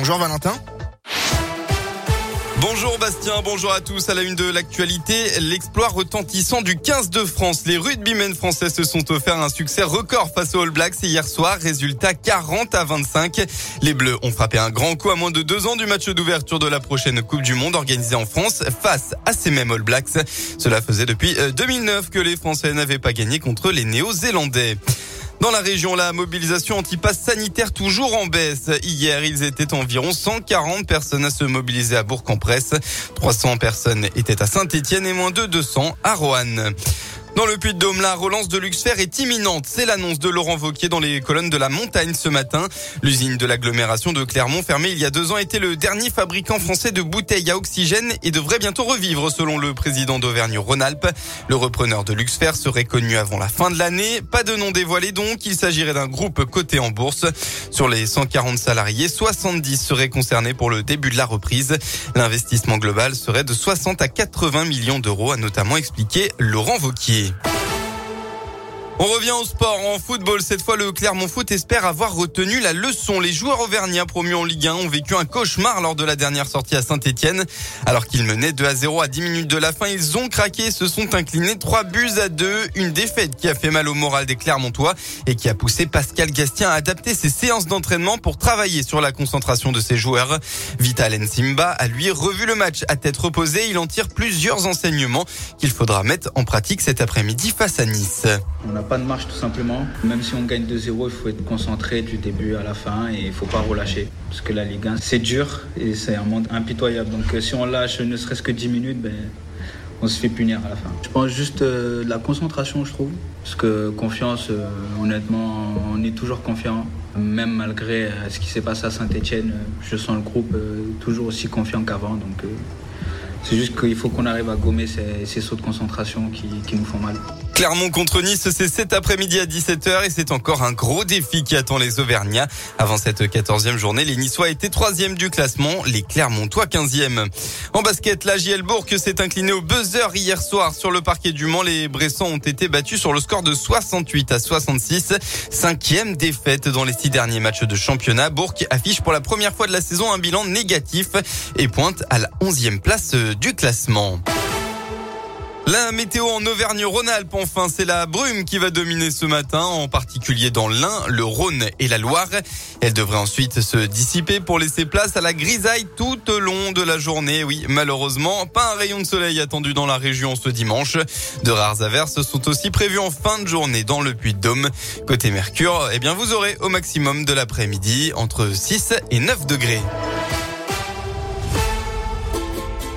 Bonjour Valentin. Bonjour Bastien, bonjour à tous. À la une de l'actualité, l'exploit retentissant du 15 de France. Les rugbymen français se sont offerts un succès record face aux All Blacks hier soir. Résultat 40 à 25. Les Bleus ont frappé un grand coup à moins de deux ans du match d'ouverture de la prochaine Coupe du Monde organisée en France face à ces mêmes All Blacks. Cela faisait depuis 2009 euh, que les Français n'avaient pas gagné contre les Néo-Zélandais. Dans la région, la mobilisation anti-pass sanitaire toujours en baisse. Hier, ils étaient environ 140 personnes à se mobiliser à Bourg-en-Presse. 300 personnes étaient à Saint-Étienne et moins de 200 à Roanne. Dans le Puy-de-Dôme, la relance de Luxfer est imminente. C'est l'annonce de Laurent Vauquier dans les colonnes de la montagne ce matin. L'usine de l'agglomération de Clermont, fermée il y a deux ans, était le dernier fabricant français de bouteilles à oxygène et devrait bientôt revivre, selon le président d'Auvergne-Rhône-Alpes. Le repreneur de Luxfer serait connu avant la fin de l'année. Pas de nom dévoilé donc. Il s'agirait d'un groupe coté en bourse. Sur les 140 salariés, 70 seraient concernés pour le début de la reprise. L'investissement global serait de 60 à 80 millions d'euros, a notamment expliqué Laurent Vauquier. Midi. On revient au sport. En football, cette fois, le Clermont Foot espère avoir retenu la leçon. Les joueurs auvergnats promus en Ligue 1 ont vécu un cauchemar lors de la dernière sortie à Saint-Etienne. Alors qu'ils menaient 2 à 0 à 10 minutes de la fin, ils ont craqué se sont inclinés 3 buts à 2. Une défaite qui a fait mal au moral des Clermontois et qui a poussé Pascal Gastien à adapter ses séances d'entraînement pour travailler sur la concentration de ses joueurs. Vital Simba a lui revu le match à tête reposée. Il en tire plusieurs enseignements qu'il faudra mettre en pratique cet après-midi face à Nice pas de marche tout simplement. Même si on gagne 2-0, il faut être concentré du début à la fin et il faut pas relâcher. Parce que la Ligue 1, c'est dur et c'est un monde impitoyable. Donc euh, si on lâche ne serait-ce que 10 minutes, ben, on se fait punir à la fin. Je pense juste euh, la concentration, je trouve. Parce que confiance, euh, honnêtement, on est toujours confiant. Même malgré ce qui s'est passé à Saint-Etienne, je sens le groupe toujours aussi confiant qu'avant. Donc c'est juste qu'il faut qu'on arrive à gommer ces, sauts de concentration qui, nous font mal. Clermont contre Nice, c'est cet après-midi à 17h et c'est encore un gros défi qui attend les Auvergnats. Avant cette 14e journée, les Niçois étaient 3 du classement, les Clermontois 15e. En basket, la JL Bourg s'est incliné au buzzer hier soir sur le parquet du Mans. Les Bressans ont été battus sur le score de 68 à 66. Cinquième défaite dans les six derniers matchs de championnat. Bourg affiche pour la première fois de la saison un bilan négatif et pointe à la 11e place du classement. La météo en Auvergne-Rhône-Alpes, enfin, c'est la brume qui va dominer ce matin, en particulier dans l'Ain, le Rhône et la Loire. Elle devrait ensuite se dissiper pour laisser place à la grisaille tout au long de la journée. Oui, malheureusement, pas un rayon de soleil attendu dans la région ce dimanche. De rares averses sont aussi prévues en fin de journée dans le Puy-de-Dôme. Côté Mercure, eh bien, vous aurez au maximum de l'après-midi entre 6 et 9 degrés.